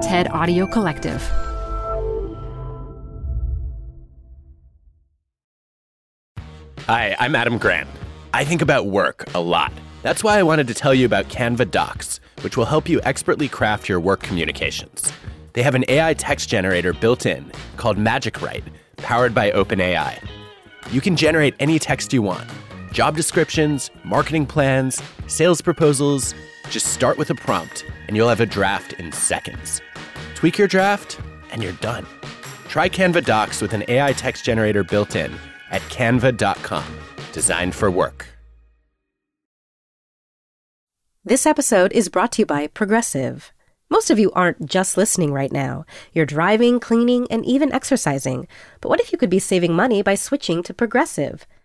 TED Audio Collective. Hi, I'm Adam Grant. I think about work a lot. That's why I wanted to tell you about Canva Docs, which will help you expertly craft your work communications. They have an AI text generator built in called Magic Write, powered by OpenAI. You can generate any text you want job descriptions, marketing plans, sales proposals. Just start with a prompt, and you'll have a draft in seconds. Tweak your draft, and you're done. Try Canva Docs with an AI text generator built in at canva.com. Designed for work. This episode is brought to you by Progressive. Most of you aren't just listening right now. You're driving, cleaning, and even exercising. But what if you could be saving money by switching to Progressive?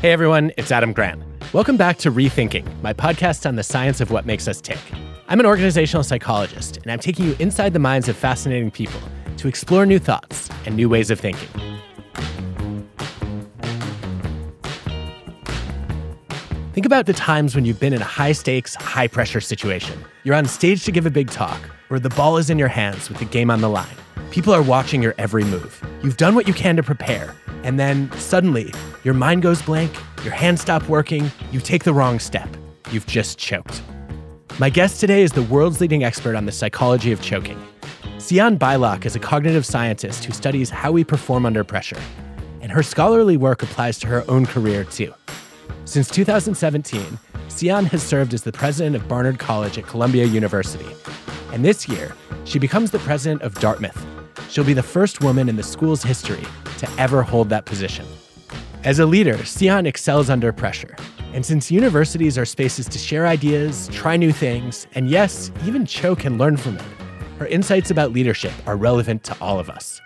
Hey everyone, it's Adam Grant. Welcome back to Rethinking, my podcast on the science of what makes us tick. I'm an organizational psychologist, and I'm taking you inside the minds of fascinating people to explore new thoughts and new ways of thinking. Think about the times when you've been in a high stakes, high pressure situation. You're on stage to give a big talk, or the ball is in your hands with the game on the line. People are watching your every move. You've done what you can to prepare, and then suddenly your mind goes blank, your hands stop working, you take the wrong step. You've just choked. My guest today is the world's leading expert on the psychology of choking. Sian Beilock is a cognitive scientist who studies how we perform under pressure, and her scholarly work applies to her own career too. Since 2017, Sian has served as the president of Barnard College at Columbia University. And this year, she becomes the president of Dartmouth. She'll be the first woman in the school's history to ever hold that position. As a leader, Sian excels under pressure. And since universities are spaces to share ideas, try new things, and yes, even choke and learn from it, her insights about leadership are relevant to all of us.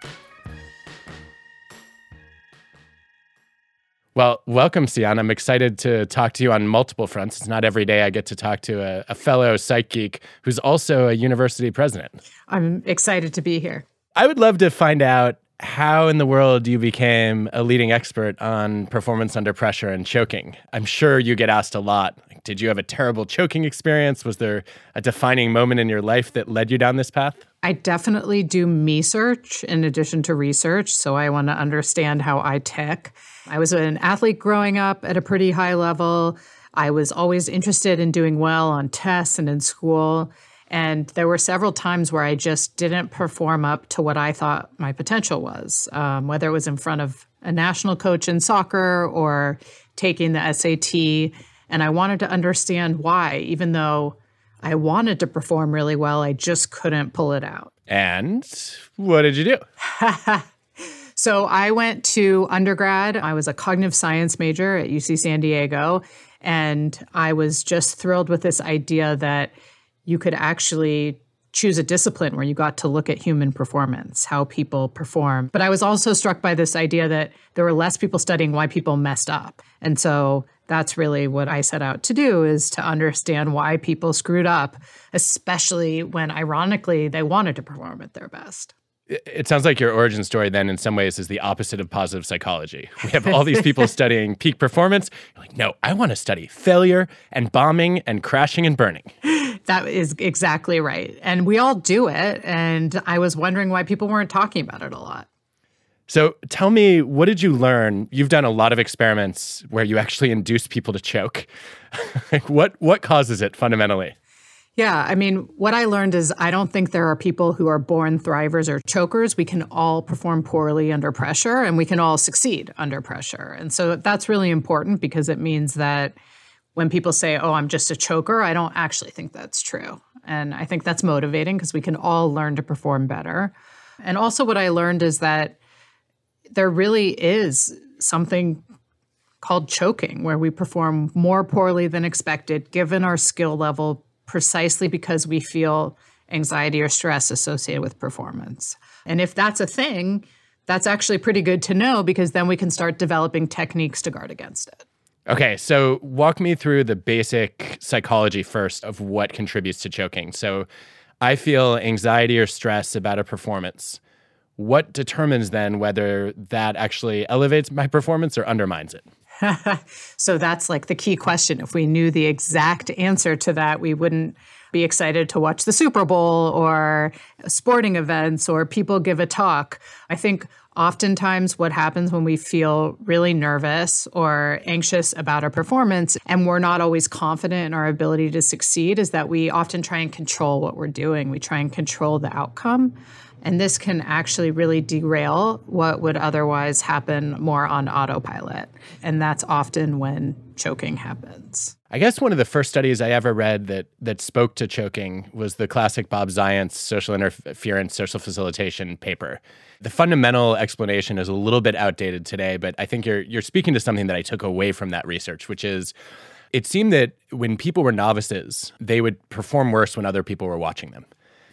Well, welcome, Sian. I'm excited to talk to you on multiple fronts. It's not every day I get to talk to a, a, fellow psych geek who's also a university president. I'm excited to be here. I would love to find out how in the world you became a leading expert on performance under pressure and choking. I'm sure you get asked a lot. Did you have a terrible choking experience? Was there a defining moment in your life that led you down this path? I definitely do me search in addition to research. So I want to understand how I tick. I was an athlete growing up at a pretty high level. I was always interested in doing well on tests and in school. And there were several times where I just didn't perform up to what I thought my potential was, um, whether it was in front of a national coach in soccer or taking the SAT. And I wanted to understand why, even though I wanted to perform really well, I just couldn't pull it out. And what did you do? so I went to undergrad. I was a cognitive science major at UC San Diego. And I was just thrilled with this idea that you could actually choose a discipline where you got to look at human performance, how people perform. But I was also struck by this idea that there were less people studying why people messed up. And so that's really what I set out to do is to understand why people screwed up, especially when ironically they wanted to perform at their best. It sounds like your origin story then in some ways is the opposite of positive psychology. We have all these people studying peak performance. You're like, no, I want to study failure and bombing and crashing and burning. That is exactly right. And we all do it. And I was wondering why people weren't talking about it a lot. So tell me, what did you learn? You've done a lot of experiments where you actually induce people to choke. what what causes it fundamentally? Yeah, I mean, what I learned is I don't think there are people who are born thrivers or chokers. We can all perform poorly under pressure and we can all succeed under pressure. And so that's really important because it means that when people say, oh, I'm just a choker, I don't actually think that's true. And I think that's motivating because we can all learn to perform better. And also, what I learned is that there really is something called choking, where we perform more poorly than expected given our skill level precisely because we feel anxiety or stress associated with performance. And if that's a thing, that's actually pretty good to know because then we can start developing techniques to guard against it. Okay, so walk me through the basic psychology first of what contributes to choking. So I feel anxiety or stress about a performance. What determines then whether that actually elevates my performance or undermines it? so that's like the key question. If we knew the exact answer to that, we wouldn't be excited to watch the Super Bowl or sporting events or people give a talk. I think oftentimes what happens when we feel really nervous or anxious about a performance and we're not always confident in our ability to succeed is that we often try and control what we're doing. We try and control the outcome. And this can actually really derail what would otherwise happen more on autopilot. And that's often when choking happens. I guess one of the first studies I ever read that that spoke to choking was the classic Bob Zajonc social interference social facilitation paper. The fundamental explanation is a little bit outdated today, but I think you're you're speaking to something that I took away from that research, which is it seemed that when people were novices, they would perform worse when other people were watching them.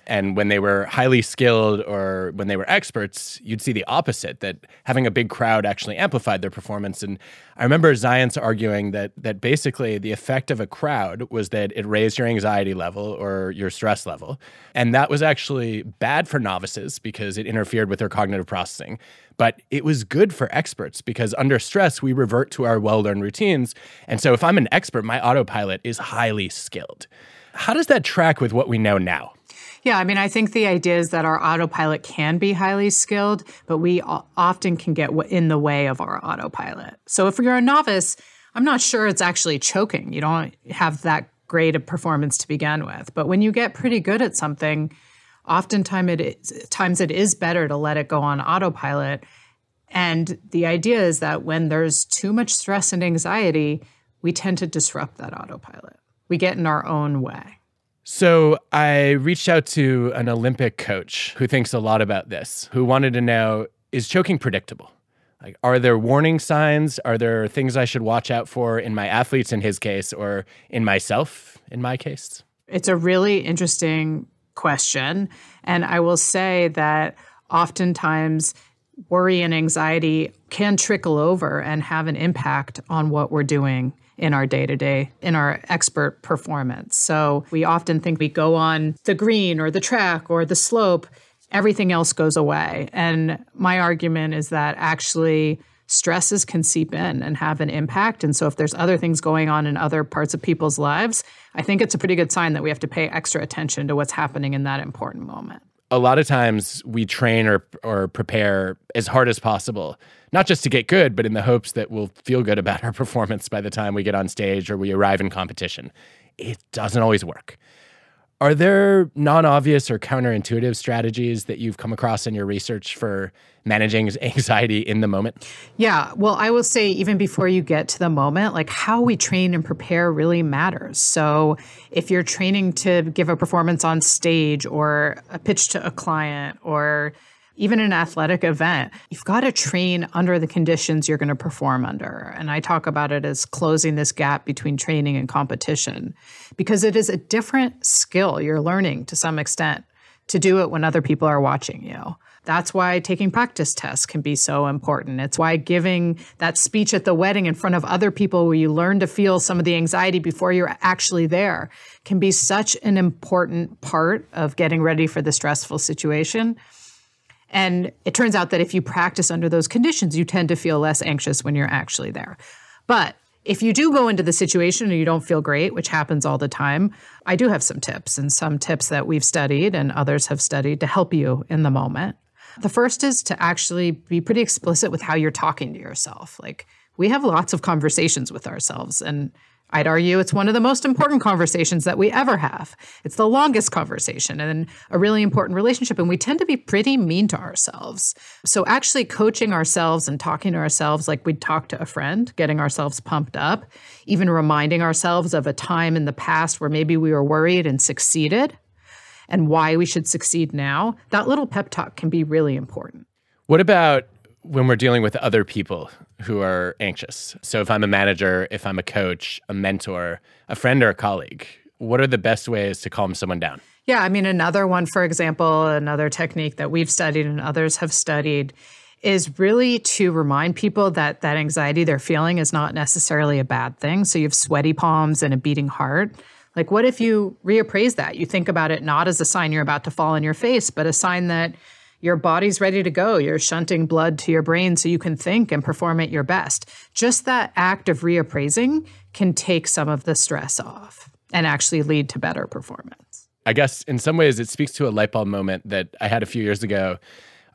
And when they were highly skilled or when they were experts, you'd see the opposite that having a big crowd actually amplified their performance. And I remember Zajonc arguing that that basically the effect of a crowd was that it raised your anxiety level or your stress level. And that was actually bad for novices because it interfered with their cognitive processing. But it was good for experts because under stress, we revert to our well learned routines. And so if I'm an expert, my autopilot is highly skilled. How does that track with what we know now? Yeah, I mean, I think the idea is that our autopilot can be highly skilled, but we often can get in the way of our autopilot. So if you're a novice, I'm not sure it's actually choking. You don't have that great a performance to begin with. But when you get pretty good at something, oftentimes it is, times it is better to let it go on autopilot. And the idea is that when there's too much stress and anxiety, we tend to disrupt that autopilot. We get in our own way. So I reached out to an Olympic coach who thinks a lot about this, who wanted to know is choking predictable? Like, are there warning signs? Are there things I should watch out for in my athletes, in his case, or in myself, in my case? It's a really interesting question. And I will say that oftentimes worry and anxiety can trickle over and have an impact on what we're doing in our day to day, in our expert performance. So we often think we go on the green or the track or the slope, everything else goes away. And my argument is that actually stresses can seep in and have an impact. And so if there's other things going on in other parts of people's lives, I think it's a pretty good sign that we have to pay extra attention to what's happening in that important moment a lot of times we train or or prepare as hard as possible, not just to get good, but in the hopes that we'll feel good about our performance by the time we get on stage or we arrive in competition. It doesn't always work. Are there non obvious or counterintuitive strategies that you've come across in your research for managing anxiety in the moment? Yeah. Well, I will say, even before you get to the moment, like how we train and prepare really matters. So, if you're training to give a performance on stage or a pitch to a client or even in an athletic event, you've got to train under the conditions you're going to perform under. And I talk about it as closing this gap between training and competition because it is a different skill you're learning to some extent to do it when other people are watching you. That's why taking practice tests can be so important. It's why giving that speech at the wedding in front of other people where you learn to feel some of the anxiety before you're actually there can be such an important part of getting ready for the stressful situation. And it turns out that if you practice under those conditions, you tend to feel less anxious when you're actually there. But if you do go into the situation and you don't feel great, which happens all the time, I do have some tips and some tips that we've studied and others have studied to help you in the moment. The first is to actually be pretty explicit with how you're talking to yourself. Like, we have lots of conversations with ourselves, and I'd argue it's one of the most important conversations that we ever have. It's the longest conversation and a really important relationship. And we tend to be pretty mean to ourselves. So, actually, coaching ourselves and talking to ourselves like we'd talk to a friend, getting ourselves pumped up, even reminding ourselves of a time in the past where maybe we were worried and succeeded and why we should succeed now, that little pep talk can be really important. What about when we're dealing with other people who are anxious. So if I'm a manager, if I'm a coach, a mentor, a friend or a colleague, what are the best ways to calm someone down? Yeah, I mean another one for example, another technique that we've studied and others have studied is really to remind people that that anxiety they're feeling is not necessarily a bad thing. So you have sweaty palms and a beating heart. Like what if you reappraise that? You think about it not as a sign you're about to fall on your face, but a sign that your body's ready to go. You're shunting blood to your brain so you can think and perform at your best. Just that act of reappraising can take some of the stress off and actually lead to better performance. I guess in some ways it speaks to a light bulb moment that I had a few years ago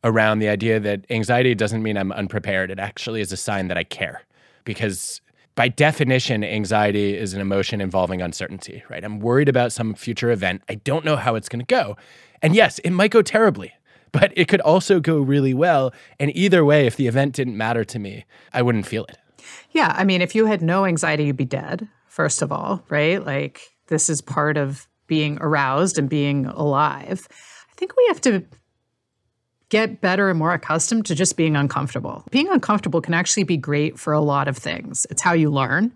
around the idea that anxiety doesn't mean I'm unprepared. It actually is a sign that I care. Because by definition, anxiety is an emotion involving uncertainty, right? I'm worried about some future event. I don't know how it's going to go. And yes, it might go terribly but it could also go really well. And either way, if the event didn't matter to me, I wouldn't feel it. Yeah. I mean, if you had no anxiety, you'd be dead, first of all, right? Like, this is part of being aroused and being alive. I think we have to get better and more accustomed to just being uncomfortable. Being uncomfortable can actually be great for a lot of things. It's how you learn.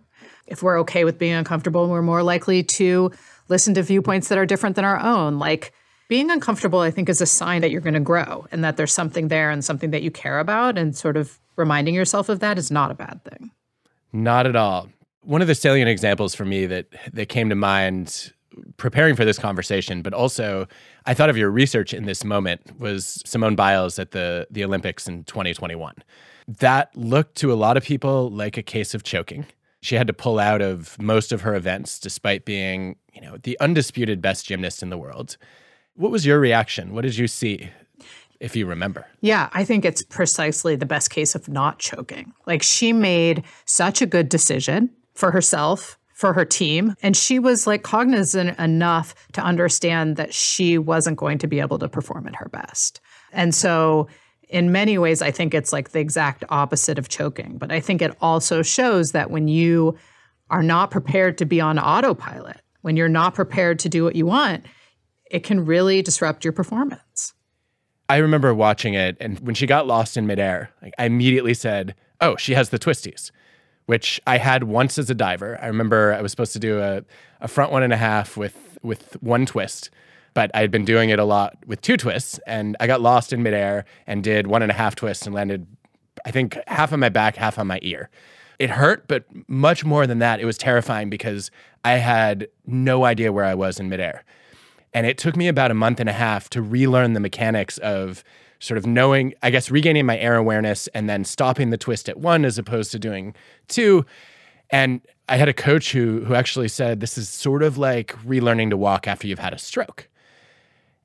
If we're okay with being uncomfortable, we're more likely to listen to viewpoints that are different than our own. Like, being uncomfortable, I think, is a sign that you're going to grow and that there's something there and something that you care about. And sort of reminding yourself of that is not a bad thing. Not at all. One of the salient examples for me that, that came to mind preparing for this conversation, but also I thought of your research in this moment was Simone Biles at the, the Olympics in 2021. That looked to a lot of people like a case of choking. She had to pull out of most of her events despite being, you know, the undisputed best gymnast in the world. What was your reaction? What did you see? If you remember. Yeah, I think it's precisely the best case of not choking. Like she made such a good decision for herself, for her team. And she was like cognizant enough to understand that she wasn't going to be able to perform at her best. And so, in many ways, I think it's like the exact opposite of choking. But I think it also shows that when you are not prepared to be on autopilot, when you're not prepared to do what you want, it can really disrupt your performance. I remember watching it, and when she got lost in midair, I immediately said, "Oh, she has the twisties," which I had once as a diver. I remember I was supposed to do a, a front one and a half with with one twist, but I had been doing it a lot with two twists, and I got lost in midair and did one and a half twists and landed, I think, half on my back, half on my ear. It hurt, but much more than that, it was terrifying because I had no idea where I was in midair. And it took me about a month and a half to relearn the mechanics of sort of knowing, I guess, regaining my air awareness and then stopping the twist at one as opposed to doing two. And I had a coach who who actually said this is sort of like relearning to walk after you've had a stroke.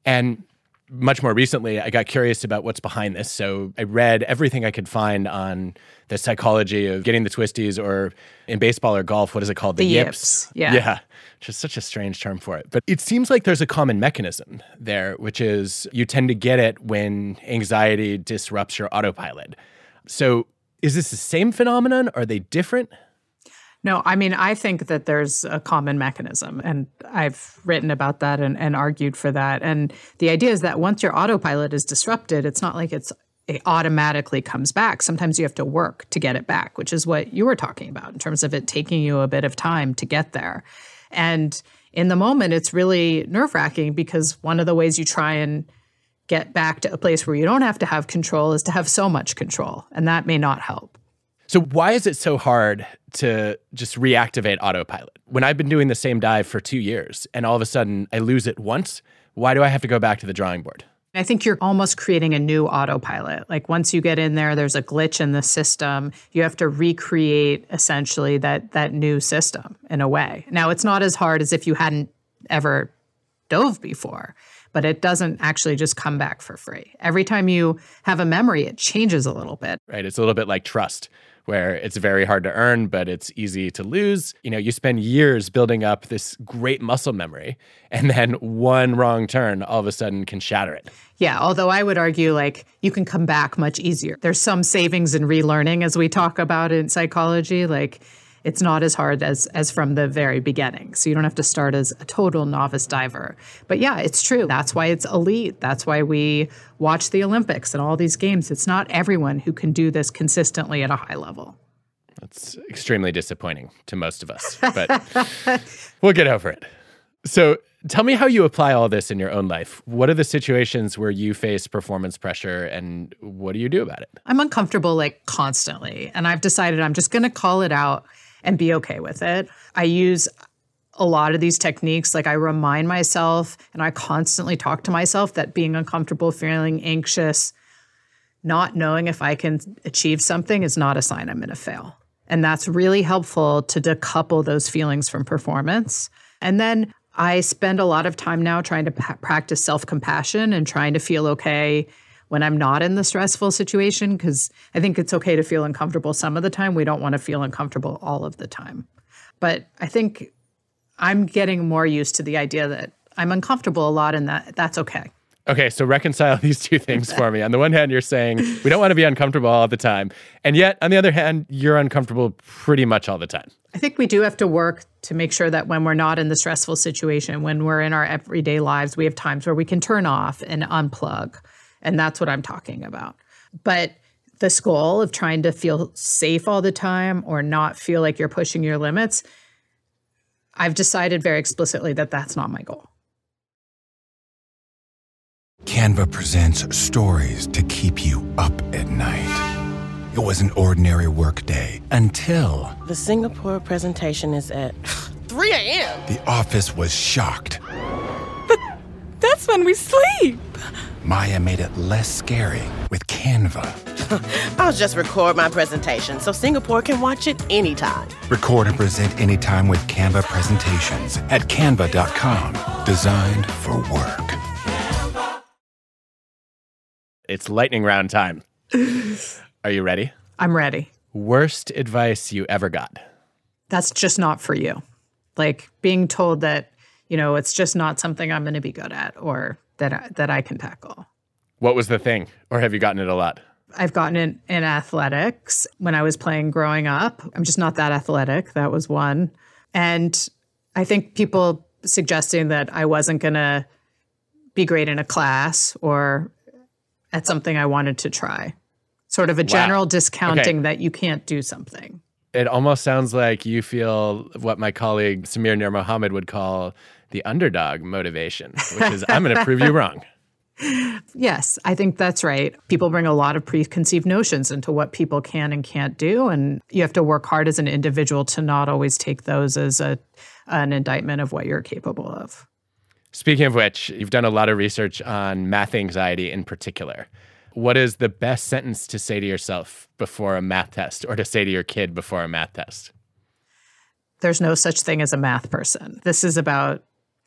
And much more recently, I got curious about what's behind this. So I read everything I could find on the psychology of getting the twisties, or in baseball or golf, what is it called? The, the yips. yips. Yeah. Yeah. Is such a strange term for it. But it seems like there's a common mechanism there, which is you tend to get it when anxiety disrupts your autopilot. So is this the same phenomenon? Are they different? No, I mean, I think that there's a common mechanism, and I've written about that and, and, argued for that. And the idea is that once your autopilot is disrupted, it's not like it's it automatically comes back. Sometimes you have to work to get it back, which is what you were talking about in terms of it taking you a bit of time to get there. And in the moment, it's really nerve wracking because one of the ways you try and get back to a place where you don't have to have control is to have so much control, and that may not help. So, why is it so hard to just reactivate autopilot? When I've been doing the same dive for two years and all of a sudden I lose it once, why do I have to go back to the drawing board? I think you're almost creating a new autopilot. Like once you get in there, there's a glitch in the system. You have to recreate essentially that that new system in a way. Now it's not as hard as if you hadn't ever dove before, but it doesn't actually just come back for free. Every time you have a memory, it changes a little bit. Right. It's a little bit like trust where it's very hard to earn, but it's easy to lose. You know, you spend years building up this great muscle memory, and then one wrong turn all of a sudden can shatter it. Yeah, although I would argue like you can come back much easier. There's some savings in relearning as we talk about in psychology. Like it's not as hard as as from the very beginning. So you don't have to start as a total novice diver. But yeah, it's true. That's why it's elite. That's why we watch the Olympics and all these games. It's not everyone who can do this consistently at a high level. That's extremely disappointing to most of us, but we'll get over it. So, tell me how you apply all this in your own life. What are the situations where you face performance pressure and what do you do about it? I'm uncomfortable like constantly, and I've decided I'm just going to call it out and be okay with it. I use a lot of these techniques. Like I remind myself and I constantly talk to myself that being uncomfortable, feeling anxious, not knowing if I can achieve something is not a sign I'm going to fail. And that's really helpful to decouple those feelings from performance. And then I spend a lot of time now trying to practice self compassion and trying to feel okay when I'm not in the stressful situation, because I think it's okay to feel uncomfortable some of the time. We don't want to feel uncomfortable all of the time. But I think I'm getting more used to the idea that I'm uncomfortable a lot and that that's okay. Okay, so reconcile these two things for me. On the one hand, you're saying we don't want to be uncomfortable all the time. And yet, on the other hand, you're uncomfortable pretty much all the time. I think we do have to work to make sure that when we're not in the stressful situation, when we're in our everyday lives, we have times where we can turn off and unplug. And that's what I'm talking about. But this goal of trying to feel safe all the time or not feel like you're pushing your limits, I've decided very explicitly that that's not my goal. Canva presents stories to keep you up at night. It was an ordinary workday until The Singapore presentation is at 3 a.m. the office was shocked. But That's when we sleep. Maya made it less scary with Canva. I'll just record my presentation so Singapore can watch it anytime. Record and present anytime with Canva presentations at canva.com. Designed for work. It's lightning round time. Are you ready? I'm ready. Worst advice you ever got? That's just not for you. Like being told that, you know, it's just not something I'm going to be good at or that I, that I can tackle. What was the thing? Or have you gotten it a lot? I've gotten it in athletics when I was playing growing up. I'm just not that athletic. That was one. And I think people suggesting that I wasn't going to be great in a class or at something I wanted to try. Sort of a general discounting Okay. that you can't do something. It almost sounds like you feel what my colleague Samir Nurmohamed would call the underdog motivation, which is I'm going to prove you wrong. Yes, I think that's right. People bring a lot of preconceived notions into what people can and can't do, and you have to work hard as an individual to not always take those as a an indictment of what you're capable of. Speaking of which, you've done a lot of research on math anxiety in particular. What is the best sentence to say to yourself before a math test or to say to your kid before a math test? There's no such thing as a math person. This is about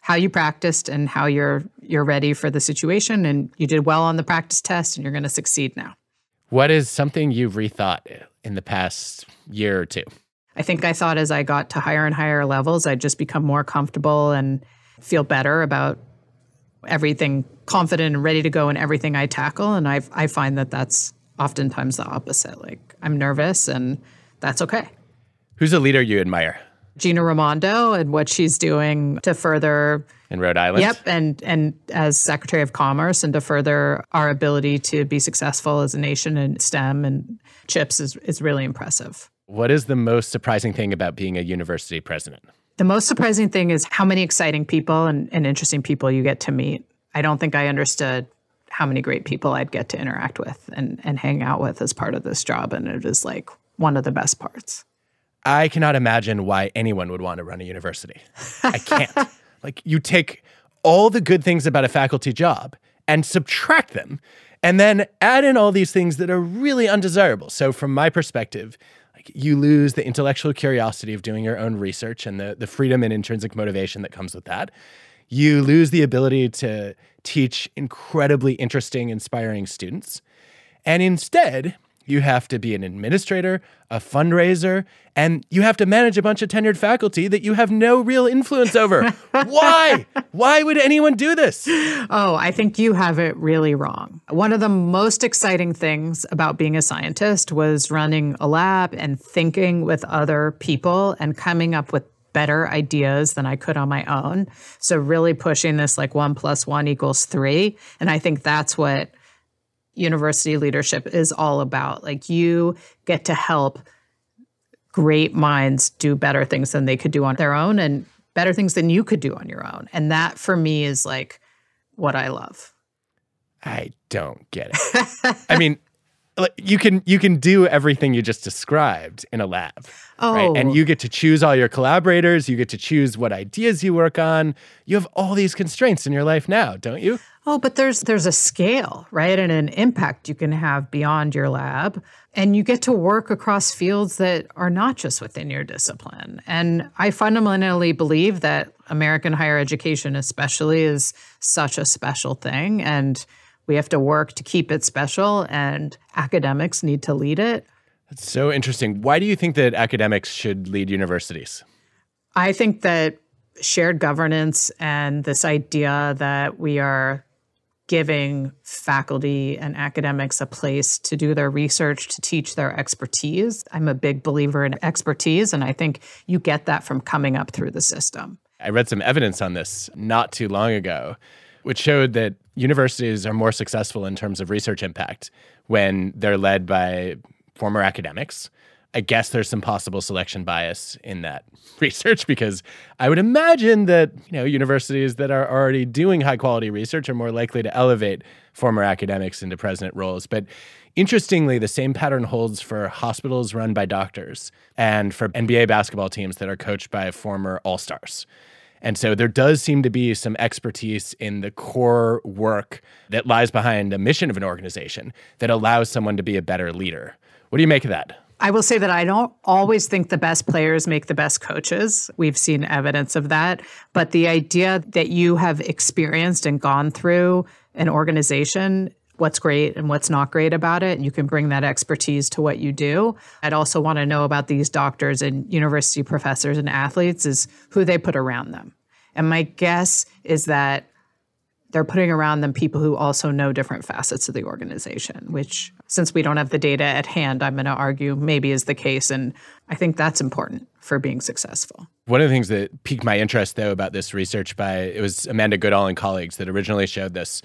how you practiced and how you're you're ready for the situation and you did well on the practice test and you're going to succeed now. What is something you've rethought in the past year or two? I think I thought as I got to higher and higher levels, I'd just become more comfortable and feel better about everything, confident and ready to go in everything I tackle. And I I find that that's oftentimes the opposite. Like I'm nervous, and that's okay. Who's a leader you admire Gina Raimondo and what she's doing to further in Rhode Island? Yep, and and as Secretary of Commerce, and to further our ability to be successful as a nation in STEM and chips is is really impressive. What is the most surprising thing about being a university president? The most surprising thing is how many exciting people and, and interesting people you get to meet. I don't think I understood how many great people I'd get to interact with and, and hang out with as part of this job. And it is like one of the best parts. I cannot imagine why anyone would want to run a university. I can't. like, you take all the good things about a faculty job and subtract them, and then add in all these things that are really undesirable. So, from my perspective, like you lose the intellectual curiosity of doing your own research and the, the freedom and intrinsic motivation that comes with that. You lose the ability to teach incredibly interesting, inspiring students. And instead, you have to be an administrator, a fundraiser, and you have to manage a bunch of tenured faculty that you have no real influence over. Why? Why would anyone do this? Oh, I think you have it really wrong. One of the most exciting things about being a scientist was running a lab and thinking with other people and coming up with better ideas than I could on my own. So, really pushing this like one plus one equals three. And I think that's what university leadership is all about. Like you get to help great minds do better things than they could do on their own and better things than you could do on your own. And that for me is like what I love. I don't get it. I mean, you can you can do everything you just described in a lab. Oh. Right? And oh. you get to choose all your collaborators, you get to choose what ideas you work on. You have all these constraints in your life now, don't you? Oh, but there's there's a scale, right? And an impact you can have beyond your lab. And you get to work across fields that are not just within your discipline. And I fundamentally believe that American higher education especially is such a special thing and we have to work to keep it special and academics need to lead it. That's so interesting. Why do you think that academics should lead universities? I think that shared governance and this idea that we are giving faculty and academics a place to do their research, to teach their expertise. I'm a big believer in expertise, and I think you get that from coming up through the system. I read some evidence on this not too long ago, which showed that universities are more successful in terms of research impact when they're led by former academics I guess there's some possible selection bias in that research because I would imagine that you know universities that are already doing high quality research are more likely to elevate former academics into president roles. But interestingly, the same pattern holds for hospitals run by doctors and for NBA basketball teams that are coached by former all stars. And so there does seem to be some expertise in the core work that lies behind the mission of an organization that allows someone to be a better leader. What do you make of that? I will say that I don't always think the best players make the best coaches. We've seen evidence of that. But the idea that you have experienced and gone through an organization, what's great and what's not great about it, and you can bring that expertise to what you do. I'd also want to know about these doctors and university professors and athletes is who they put around them. And my guess is that they're putting around them people who also know different facets of the organization, which, since we don't have the data at hand, I'm going to argue maybe is the case. And I think that's important for being successful. One of the things that piqued my interest, though, about this research by it was Amanda Goodall and colleagues that originally showed this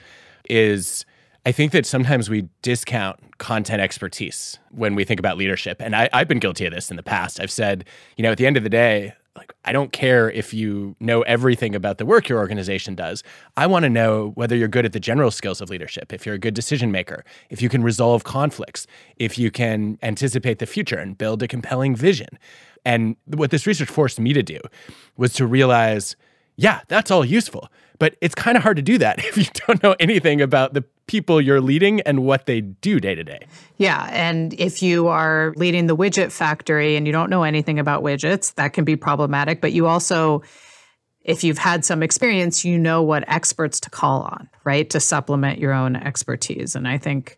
is I think that sometimes we discount content expertise when we think about leadership. And I, have been guilty of this in the past. I've said, you know, at the end of the day, like I don't care if you know everything about the work your organization does. I want to know whether you're good at the general skills of leadership, if you're a good decision maker, if you can resolve conflicts, if you can anticipate the future and build a compelling vision. And what this research forced me to do was to realize, yeah, that's all useful. But it's kind of hard to do that if you don't know anything about the people you're leading and what they do day to day. Yeah. And if you are leading the widget factory and you don't know anything about widgets, that can be problematic. But you also, if you've had some experience, you know what experts to call on, right? To supplement your own expertise. And I think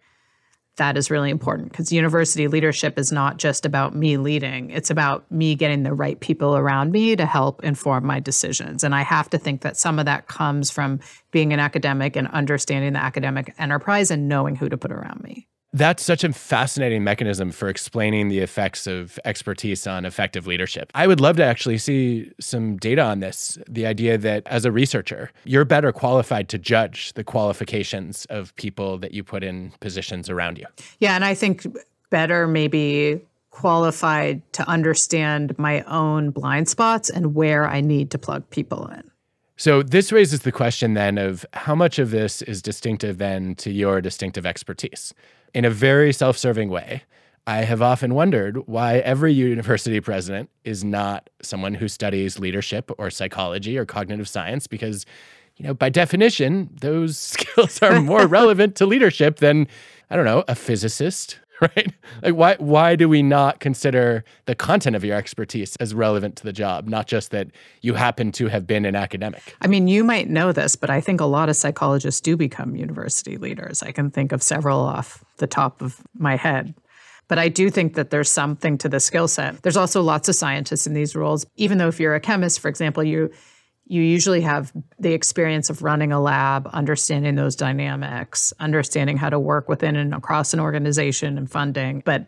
that is really important because university leadership is not just about me leading, it's about me getting the right people around me to help inform my decisions. And I have to think that some of that comes from being an academic and understanding the academic enterprise and knowing who to put around me. That's such a fascinating mechanism for explaining the effects of expertise on effective leadership. I would love to actually see some data on this. The idea that as a researcher, you're better qualified to judge the qualifications of people that you put in positions around you. Yeah, and I think better maybe qualified to understand my own blind spots and where I need to plug people in. So this raises the question then of how much of this is distinctive then to your distinctive expertise in a very self serving way, I have often wondered why every university president is not someone who studies leadership or psychology or cognitive science, because, you know, by definition, those skills are more relevant to leadership than, I don't know, a physicist right? Like why why do we not consider the content of your expertise as relevant to the job, not just that you happen to have been an academic? I mean, you might know this, but I think a lot of psychologists do become university leaders. I can think of several off the top of my head. But I do think that there's something to the skill set. There's also lots of scientists in these roles. Even though if you're a chemist, for example, you you usually have the experience of running a lab, understanding those dynamics, understanding how to work within and across an organization and funding. But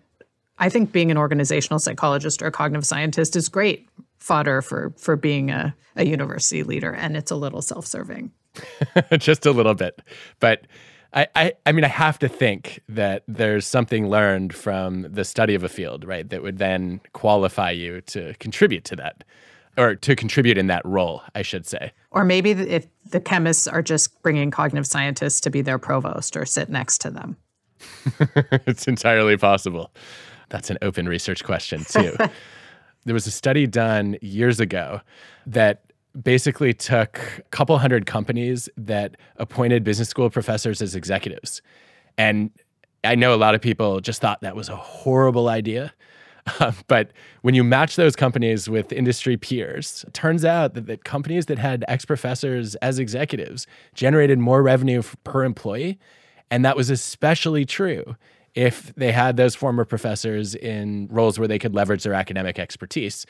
I think being an organizational psychologist or a cognitive scientist is great fodder for for being a, a university leader, and it's a little self-serving. Just a little bit, but. I, I, I mean, I have to think that there's something learned from the study of a field, right, that would then qualify you to contribute to that or to contribute in that role, I should say. Or maybe if the chemists are just bringing cognitive scientists to be their provost or sit next to them. it's entirely possible. That's an open research question, too. there was a study done years ago that basically took a couple hundred companies that appointed business school professors as executives. And I know a lot of people just thought that was a horrible idea Um, but when you match those companies with industry peers, it turns out that the companies that had ex professors as executives generated more revenue per employee. And that was especially true if they had those former professors in roles where they could leverage their academic expertise.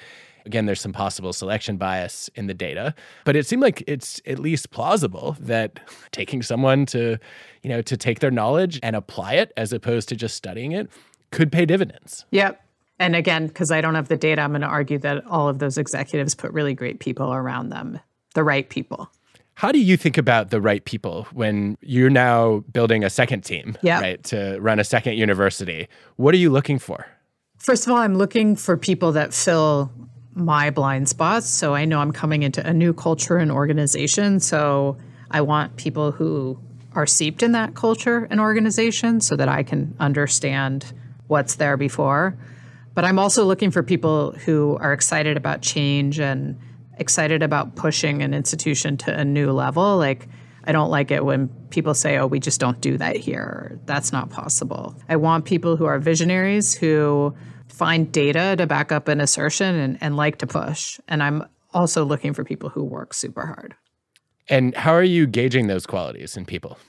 Again, there's some possible selection bias in the data, but it seemed like it's at least plausible that taking someone to, you know, to take their knowledge and apply it as opposed to just studying it could pay dividends. Yep. And again, because I don't have the data, I'm going to argue that all of those executives put really great people around them, the right people. How do you think about the right people when you're now building a second team, yep. right, to run a second university? What are you looking for? First of all, I'm looking for people that fill my blind spots. So I know I'm coming into a new culture and organization. So I want people who are seeped in that culture and organization so that I can understand what's there before. But I'm also looking for people who are excited about change and excited about pushing an institution to a new level. Like, I don't like it when people say, oh, we just don't do that here. That's not possible. I want people who are visionaries, who find data to back up an assertion and, and like to push. And I'm also looking for people who work super hard. And how are you gauging those qualities in people?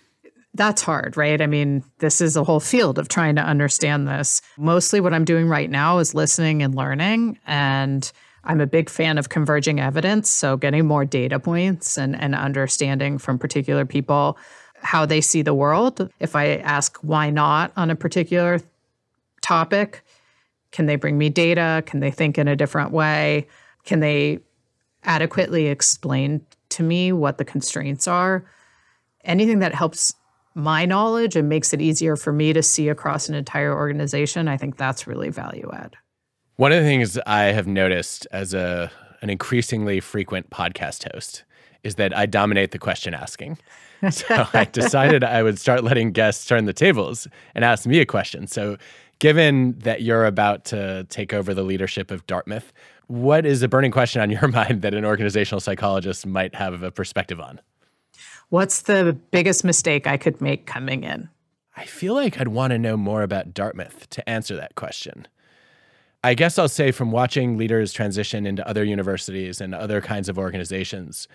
That's hard, right? I mean, this is a whole field of trying to understand this. Mostly what I'm doing right now is listening and learning. And I'm a big fan of converging evidence. So getting more data points and, and understanding from particular people how they see the world. If I ask why not on a particular topic, can they bring me data? Can they think in a different way? Can they adequately explain to me what the constraints are? Anything that helps my knowledge and makes it easier for me to see across an entire organization, I think that's really value add. One of the things I have noticed as a an increasingly frequent podcast host is that I dominate the question asking. So I decided I would start letting guests turn the tables and ask me a question. So, given that you're about to take over the leadership of Dartmouth, what is a burning question on your mind that an organizational psychologist might have a perspective on? What's the biggest mistake I could make coming in? I feel like I'd want to know more about Dartmouth to answer that question. I guess I'll say from watching leaders transition into other universities and other kinds of organizations,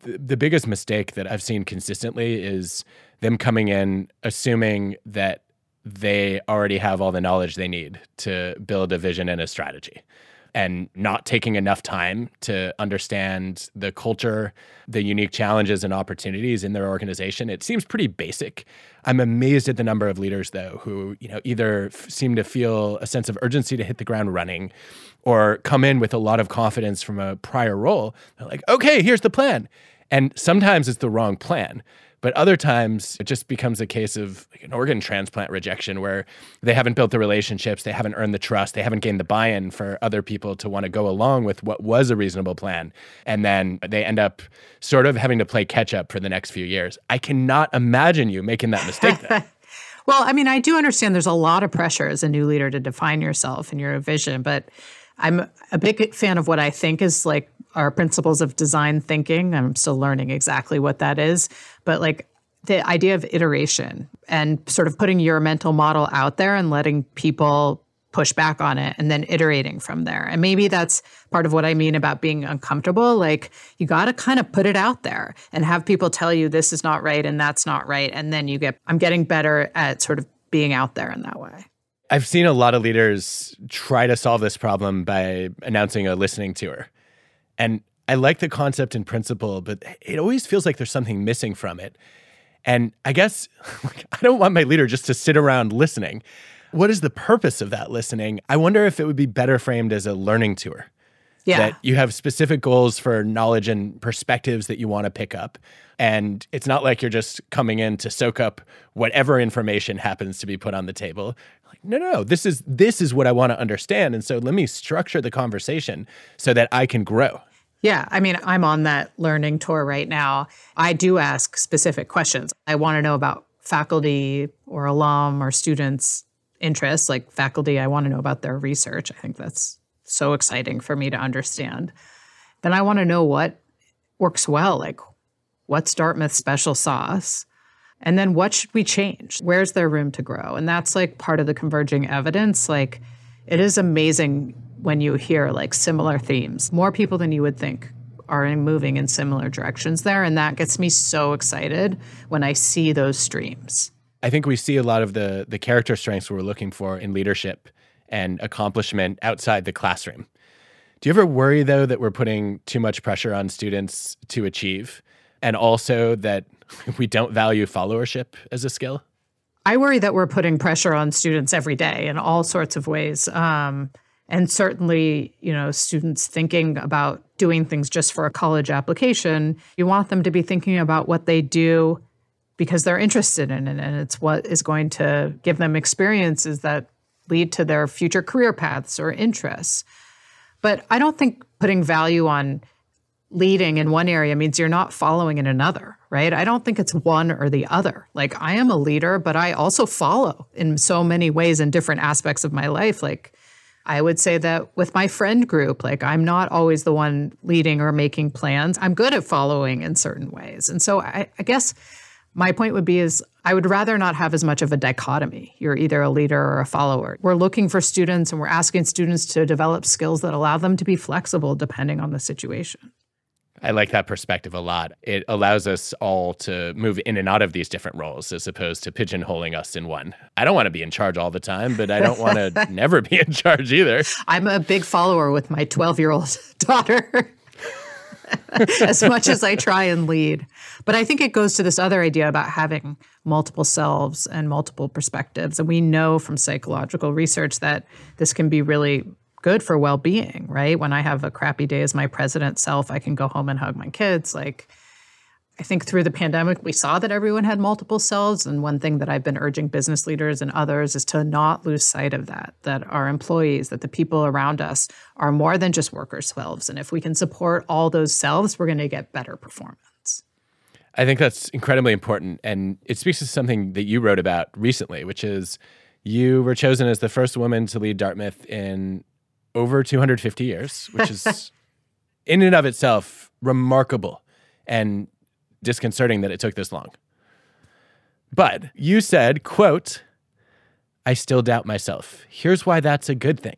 the, the biggest mistake that I've seen consistently is them coming in assuming that they already have all the knowledge they need to build a vision and a strategy and not taking enough time to understand the culture, the unique challenges and opportunities in their organization. It seems pretty basic. I'm amazed at the number of leaders though who, you know, either f- seem to feel a sense of urgency to hit the ground running or come in with a lot of confidence from a prior role. They're like, "Okay, here's the plan." And sometimes it's the wrong plan. But other times it just becomes a case of like an organ transplant rejection where they haven't built the relationships, they haven't earned the trust, they haven't gained the buy in for other people to want to go along with what was a reasonable plan. And then they end up sort of having to play catch up for the next few years. I cannot imagine you making that mistake well, I mean, I do understand there's a lot of pressure as a new leader to define yourself and your vision, but I'm a big fan of what I think is like our principles of design thinking. I'm still learning exactly what that is, but like the idea of iteration and sort of putting your mental model out there and letting people push back on it and then iterating from there. And maybe that's part of what I mean about being uncomfortable. Like you got to kind of put it out there and have people tell you this is not right and that's not right. And then you get, I'm getting better at sort of being out there in that way. I've seen a lot of leaders try to solve this problem by announcing a listening tour. And I like the concept in principle, but it always feels like there's something missing from it. And I guess I don't want my leader just to sit around listening. What is the purpose of that listening? I wonder if it would be better framed as a learning tour. Yeah. That you have specific goals for knowledge and perspectives that you want to pick up. And it's not like you're just coming in to soak up whatever information happens to be put on the table. No, no. This is this is what I want to understand. And so let me structure the conversation so that I can grow. Yeah, I mean, I'm on that learning tour right now. I do ask specific questions. I want to know about faculty or alum or students' interests. Like faculty, I want to know about their research. I think that's so exciting for me to understand. Then I want to know what works well, like what's Dartmouth's special sauce? And then what should we change? Where's there room to grow? And that's like part of the converging evidence. Like it is amazing when you hear like similar themes. More people than you would think are moving in similar directions there. And that gets me so excited when I see those streams. I think we see a lot of the the character strengths we're looking for in leadership and accomplishment outside the classroom. Do you ever worry though that we're putting too much pressure on students to achieve and also that we don't value followership as a skill? I worry that we're putting pressure on students every day in all sorts of ways. Um, and certainly, you know, students thinking about doing things just for a college application, you want them to be thinking about what they do because they're interested in it. And it's what is going to give them experiences that lead to their future career paths or interests. But I don't think putting value on leading in one area means you're not following in another, right? I don't think it's one or the other. Like I am a leader, but I also follow in so many ways in different aspects of my life. Like I would say that with my friend group, like I'm not always the one leading or making plans. I'm good at following in certain ways. And so I, I guess my point would be is I would rather not have as much of a dichotomy. You're either a leader or a follower. We're looking for students and we're asking students to develop skills that allow them to be flexible depending on the situation. I like that perspective a lot. It allows us all to move in and out of these different roles as opposed to pigeonholing us in one. I don't want to be in charge all the time, but I don't want to never be in charge either. I'm a big follower with my 12 year old daughter. as much as I try and lead. But I think it goes to this other idea about having multiple selves and multiple perspectives. And we know from psychological research that this can be really good for well-being, right? When I have a crappy day as my president self, I can go home and hug my kids. Like I think through the pandemic, we saw that everyone had multiple selves. And one thing that I've been urging business leaders and others is to not lose sight of that, that our employees, that the people around us are more than just worker selves. And if we can support all those selves, we're going to get better performance. I think that's incredibly important. And it speaks to something that you wrote about recently, which is you were chosen as the first woman to lead Dartmouth in over 250 years, which is in and of itself remarkable and disconcerting that it took this long. But you said, quote, I still doubt myself. Here's why that's a good thing.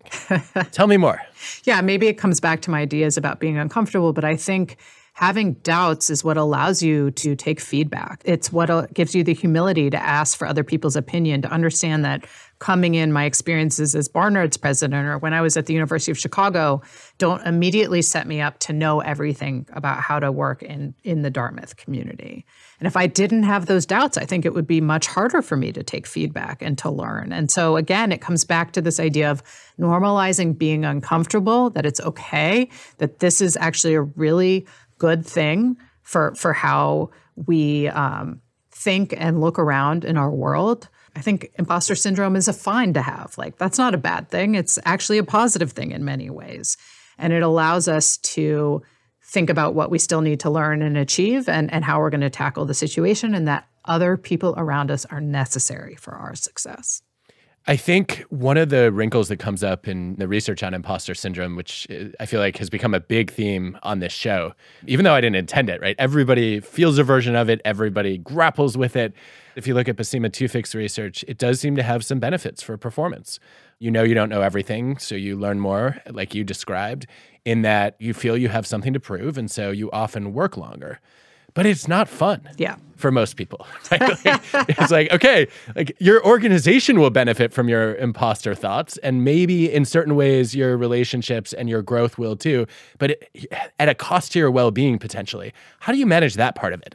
Tell me more. Yeah, maybe it comes back to my ideas about being uncomfortable, but I think having doubts is what allows you to take feedback. It's what gives you the humility to ask for other people's opinion, to understand that coming in, my experiences as Barnard's president or when I was at the University of Chicago don't immediately set me up to know everything about how to work in, in the Dartmouth community. And if I didn't have those doubts, I think it would be much harder for me to take feedback and to learn. And so, again, it comes back to this idea of normalizing being uncomfortable, that it's okay, that this is actually a really good thing for, for how we um, think and look around in our world. I think imposter syndrome is a fine to have. Like, that's not a bad thing. It's actually a positive thing in many ways. And it allows us to think about what we still need to learn and achieve and, and how we're going to tackle the situation, and that other people around us are necessary for our success. I think one of the wrinkles that comes up in the research on imposter syndrome, which uh, I feel like has become a big theme on this show, even though I didn't intend it, right? Everybody feels a version of it, everybody grapples with it. If you look at Basima Tewfik's research, it does seem to have some benefits for performance. You know, you don't know everything, so you learn more, like you described, in that you feel you have something to prove. And so you often work longer. But it's not fun. Yeah. For most people, right? Like, it's like okay, like your organization will benefit from your imposter thoughts, and maybe in certain ways your relationships and your growth will too. But it, at a cost to your well-being potentially. How do you manage that part of it?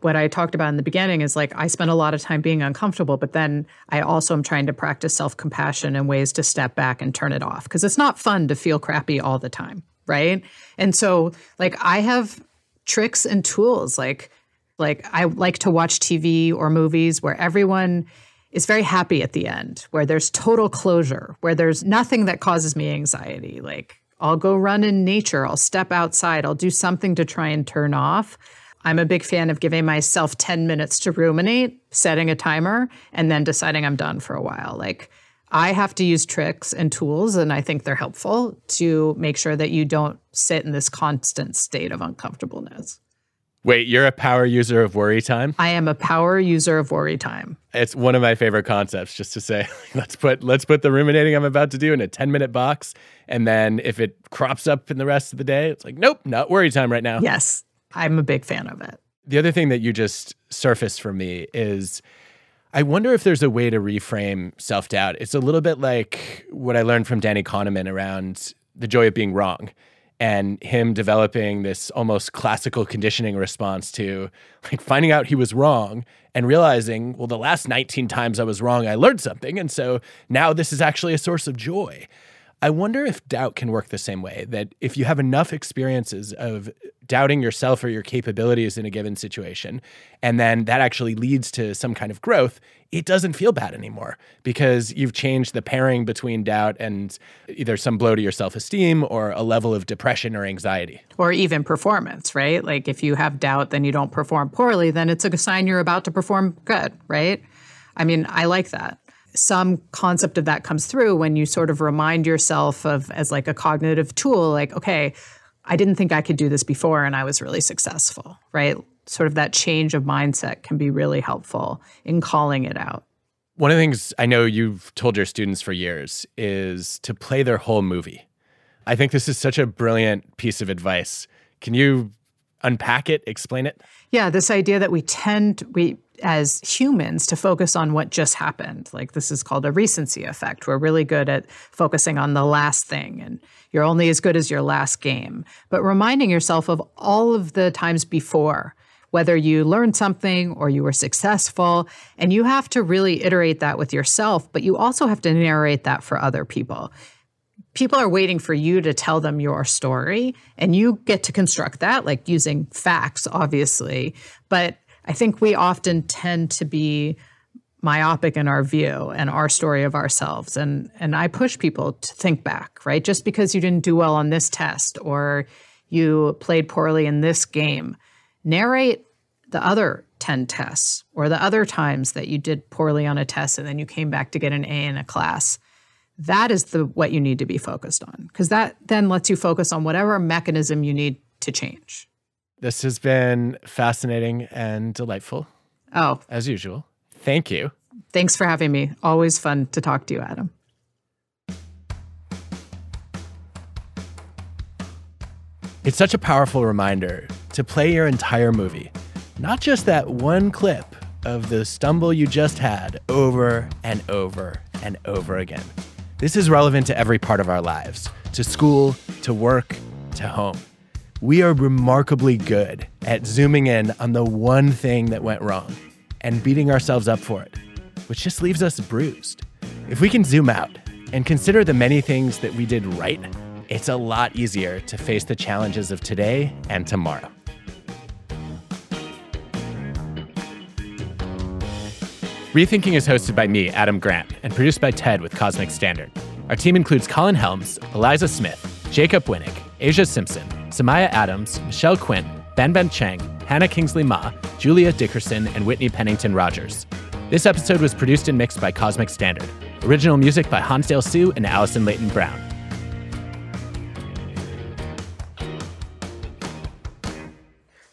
what I talked about in the beginning is like I spend a lot of time being uncomfortable, but then I also am trying to practice self compassion and ways to step back and turn it off because it's not fun to feel crappy all the time. Right. And so, like, I have tricks and tools. Like, like I like to watch TV or movies where everyone is very happy at the end, where there's total closure, where there's nothing that causes me anxiety. Like, I'll go run in nature, I'll step outside, I'll do something to try and turn off I'm a big fan of giving myself 10 minutes to ruminate, setting a timer, and then deciding I'm done for a while. Like, I have to use tricks and tools, and I think they're helpful to make sure that you don't sit in this constant state of uncomfortableness. Wait, you're a power user of worry time? I am a power user of worry time. It's one of my favorite concepts just to say, let's put let's put the ruminating I'm about to do in a 10-minute box and then if it crops up in the rest of the day, it's like, nope, not worry time right now. Yes. I'm a big fan of it. The other thing that you just surfaced for me is I wonder if there's a way to reframe self doubt. It's a little bit like what I learned from Danny Kahneman around the joy of being wrong and him developing this almost classical conditioning response to like finding out he was wrong and realizing, well, the last 19 times I was wrong, I learned something. And so now this is actually a source of joy. I wonder if doubt can work the same way that if you have enough experiences of doubting yourself or your capabilities in a given situation, and then that actually leads to some kind of growth, it doesn't feel bad anymore because you've changed the pairing between doubt and either some blow to your self esteem or a level of depression or anxiety. Or even performance, right? Like if you have doubt, then you don't perform poorly, then it's a sign you're about to perform good, right? I mean, I like that some concept of that comes through when you sort of remind yourself of as like a cognitive tool like okay i didn't think i could do this before and i was really successful right? Sort of that change of mindset can be really helpful in calling it out. One of the things i know you've told your students for years is to play their whole movie. I think this is such a brilliant piece of advice. Can you unpack it explain it? Yeah this idea that we tend we as humans to focus on what just happened. Like this is called a recency effect. We're really good at focusing on the last thing and you're only as good as your last game. But reminding yourself of all of the times before, whether you learned something or you were successful, and you have to really iterate that with yourself, but you also have to narrate that for other people. People are waiting for you to tell them your story, and you get to construct that, like using facts, obviously. But I think we often tend to be myopic in our view and our story of ourselves and and I push people to think back, right? Just because you didn't do well on this test or you played poorly in this game, narrate the other 10 tests or the other times that you did poorly on a test and then you came back to get an A in a class. That is the what you need to be focused on because that then lets you focus on whatever mechanism you need to change. This has been fascinating and delightful. Oh, as usual. Thank you. Thanks for having me. Always fun to talk to you, Adam. It's such a powerful reminder to play your entire movie, not just that one clip of the stumble you just had over and over and over again. This is relevant to every part of our lives to school, to work, to home we are remarkably good at zooming in on the one thing that went wrong and beating ourselves up for it, which just leaves us bruised. If we can zoom out and consider the many things that we did right, it's a lot easier to face the challenges of today and tomorrow. Rethinking is hosted by me, Adam Grant, and produced by TED with Cosmic Standard. Our team includes Colin Helms, Eliza Smith, Jacob Winik, Aja Simpson, Samiah Adams, Michelle Quint, Ben Ben Chang, Hannah Kingsley Ma, Julia Dickerson, and Whitney Pennington Rodgers. This episode was produced and mixed by Cosmic Standard. Original music by Hansdale Hsu and Alison Layton Brown.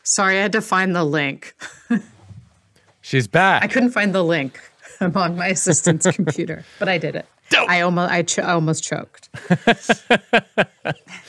Sorry, I had to find the link. She's back. I couldn't find the link. I'm on my assistant's computer, but I did it. Dope. I almost I, ch- I almost choked.